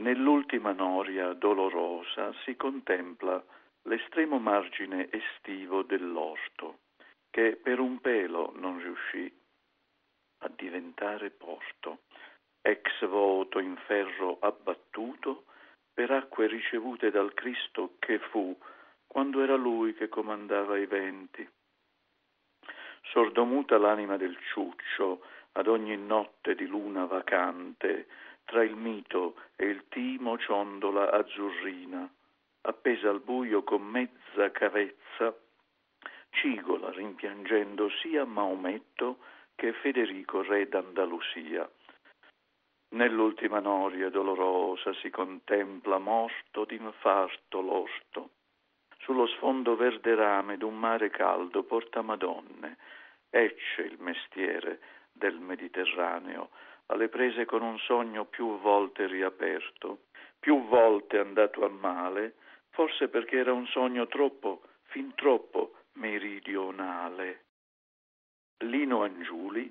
Nell'ultima noria dolorosa si contempla l'estremo margine estivo dell'orto, che per un pelo non riuscì a diventare porto, ex voto in ferro abbattuto per acque ricevute dal Cristo che fu quando era lui che comandava i venti. Sordomuta l'anima del ciuccio ad ogni notte di luna vacante, tra il mito e il timo ciondola azzurrina, appesa al buio con mezza cavezza, cigola rimpiangendo sia Maometto che Federico re d'Andalusia. Nell'ultima noria dolorosa si contempla morto d'infarto l'orto. Sullo sfondo verde rame d'un mare caldo porta Madonne. Ecce il mestiere del Mediterraneo, alle prese con un sogno più volte riaperto, più volte andato a male, forse perché era un sogno troppo, fin troppo meridionale. Lino Angiuli